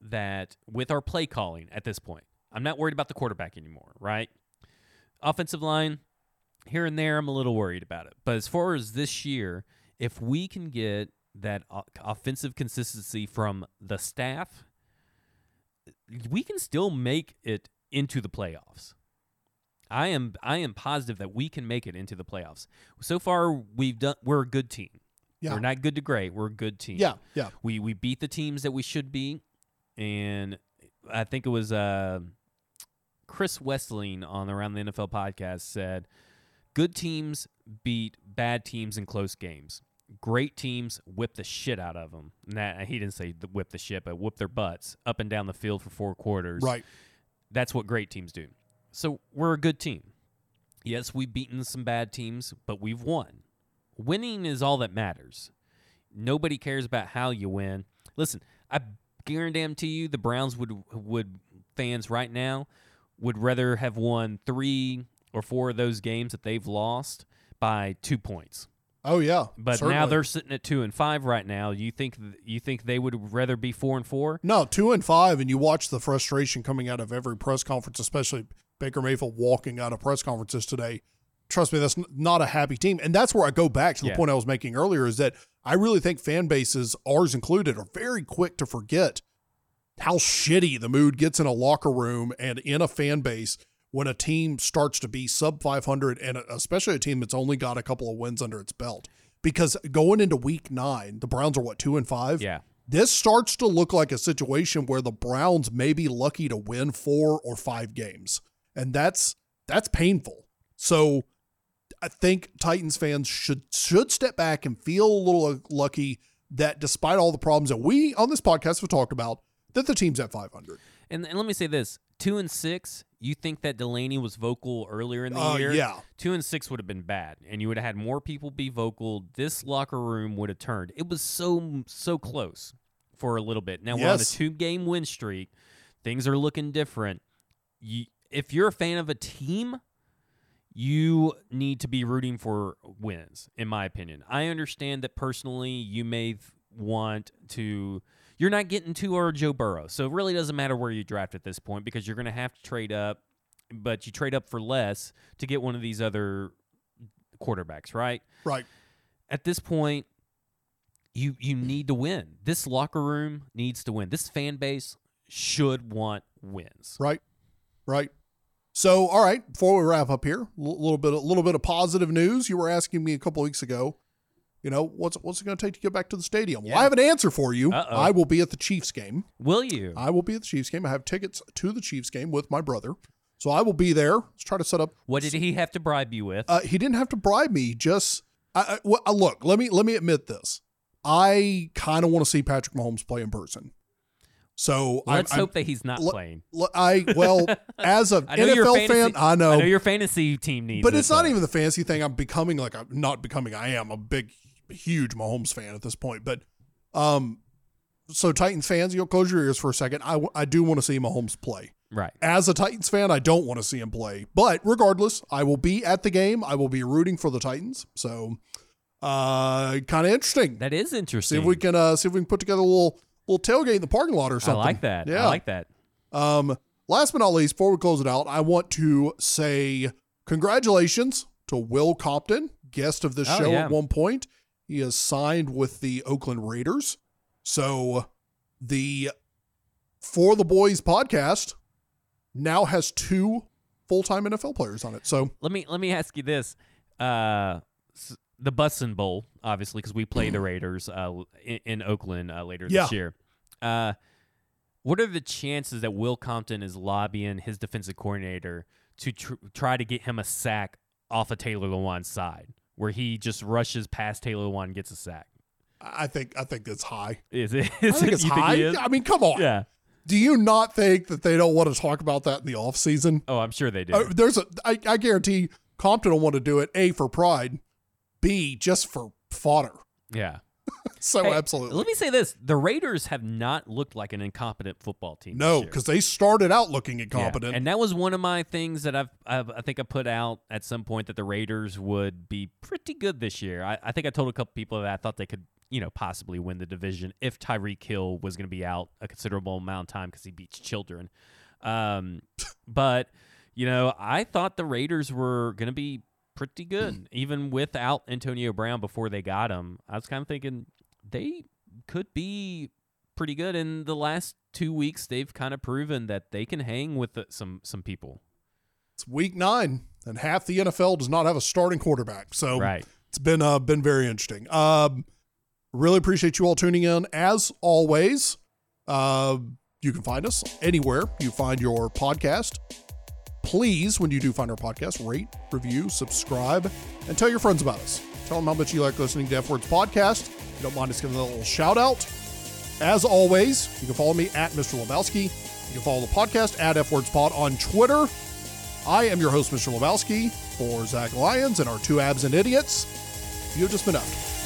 that with our play calling at this point, I'm not worried about the quarterback anymore, right? Offensive line, here and there, I'm a little worried about it. But as far as this year, if we can get that offensive consistency from the staff, we can still make it into the playoffs. I am I am positive that we can make it into the playoffs. So far, we've done. We're a good team. Yeah. We're not good to great. We're a good team. Yeah. Yeah. We we beat the teams that we should be, and I think it was uh, Chris Wesseling on Around the NFL podcast said, "Good teams beat bad teams in close games. Great teams whip the shit out of them." Nah, he didn't say whip the shit, but whip their butts up and down the field for four quarters. Right. That's what great teams do. So we're a good team. Yes, we've beaten some bad teams, but we've won. Winning is all that matters. Nobody cares about how you win. Listen, I guarantee you the Browns would would fans right now would rather have won 3 or 4 of those games that they've lost by 2 points. Oh yeah. But now they're sitting at 2 and 5 right now. You think you think they would rather be 4 and 4? No, two and five, and you watch the frustration coming out of every press conference, especially Baker Mayfield walking out of press conferences today. Trust me, that's not a happy team. And that's where I go back to the Yeah. point I was making earlier is that I really think fan bases, ours included, are very quick to forget how shitty the mood gets in a locker room and in a fan base when a team starts to be sub 500 and uh, especially a team that's only got a couple of wins under its belt. Because going into week nine, the Browns are what, two and five? Yeah. this starts to look like a situation where the Browns may be lucky to win four or five games, and that's that's painful. So I think Titans fans should should step back and feel a little lucky that despite all the problems that we on this podcast have talked about, that the team's at 500. And, and let me say this: two and six. You think that Delanie was vocal earlier in the Uh, year? yeah. Two and six would have been bad, and you would have had more people be vocal. This locker room would have turned. It was so so close for a little bit. Now we're on a two game win streak. Things are looking different. You, if you're a fan of a team, you need to be rooting for wins. In my opinion, I understand that personally, you may want to. You're not getting to or Joe Burrow, so it really doesn't matter where you draft at this point because you're going to have to trade up but you trade up for less to get one of these other quarterbacks, right? Right. At this point, you you need to win. This locker room needs to win. This fan base should want wins. Right. Right. So, all right, before we wrap up here, a little bit a little bit of positive news. You were asking me a couple weeks ago, you know, what's what's it going to take to get back to the stadium? Well, I have an answer for you. Uh-oh. I will be at the Chiefs game. Will you? I will be at the Chiefs game. I have tickets to the Chiefs game with my brother. So I will be there. Let's try to set up What did he have to bribe you with? Uh, he didn't have to bribe me. Just I, I, well, uh, look. Let me let me admit this. I kind of want to see Patrick Mahomes play in person. So I'm- Let's I'm, hope that he's not le- playing. le- I well [LAUGHS] as a I know your NFL fan, I know, I know your fantasy team needs but it's not though. even the fantasy thing. I'm becoming like I'm not becoming. I am a big, huge Mahomes fan at this point. But um, so Titans fans, you know, close your ears for a second. I w- I do want to see Mahomes play. right. As a Titans fan, I don't want to see him play. But regardless, I will be at the game. I will be rooting for the Titans. So, uh, kind of interesting. That is interesting. See if we can uh, see if we can put together a little little tailgate in the parking lot or something. I like that. Yeah. I like that. Um, last but not least, before we close it out, I want to say congratulations to Will Compton, guest of the Oh, show yeah. at one point. He has signed with the Oakland Raiders. So the For the Boys podcast now has two full time NFL players on it. So Let me let me ask you this: uh, the Bussin Bowl, obviously, because we play the Raiders uh, in, in Oakland uh, later Yeah. this year. Uh, what are the chances that Will Compton is lobbying his defensive coordinator to tr- try to get him a sack off of Taylor Lewan's side, where he just rushes past Taylor Lewan and gets a sack? I think I think that's high. Is it? [LAUGHS] I think it it's high. is? I mean, come on. Yeah. Do you not think that they don't want to talk about that in the off season? Oh, I'm sure they do. Uh, there's a I, I guarantee Compton will want to do it a for pride, b just for fodder. yeah. [LAUGHS] So Hey, absolutely Let me say this: the Raiders have not looked like an incompetent football team. no, because they started out looking Yeah, incompetent. And that was one of my things that I've, I've I think I put out at some point that the Raiders would be pretty good this year. I, I think I told a couple people that I thought they could, you know, possibly win the division if Tyreek Hill was going to be out a considerable amount of time because he beats children. Um, [LAUGHS] but you know, I thought the Raiders were going to be pretty good [CLEARS THROAT] even without Antonio Brown before they got him. I was kind of thinking they could be pretty good. In the last two weeks, they've kind of proven that they can hang with the, some some people. it's week nine, and half the NFL does not have a starting quarterback. So Right. it's been uh, been very interesting. Um, really appreciate you all tuning in. As always, uh, you can find us anywhere you find your podcast. Please, when you do find our podcast, rate, review, subscribe, and tell your friends about us. Tell them how much you like listening to F Words Podcast. If you don't mind us giving a little shout out. As always, you can follow me at Mr. Lebowski. You can follow the podcast at F Words Pod on Twitter. I am your host, Mr. Lebowski, for Zach Lyons and our two abs and idiots. You have just been out.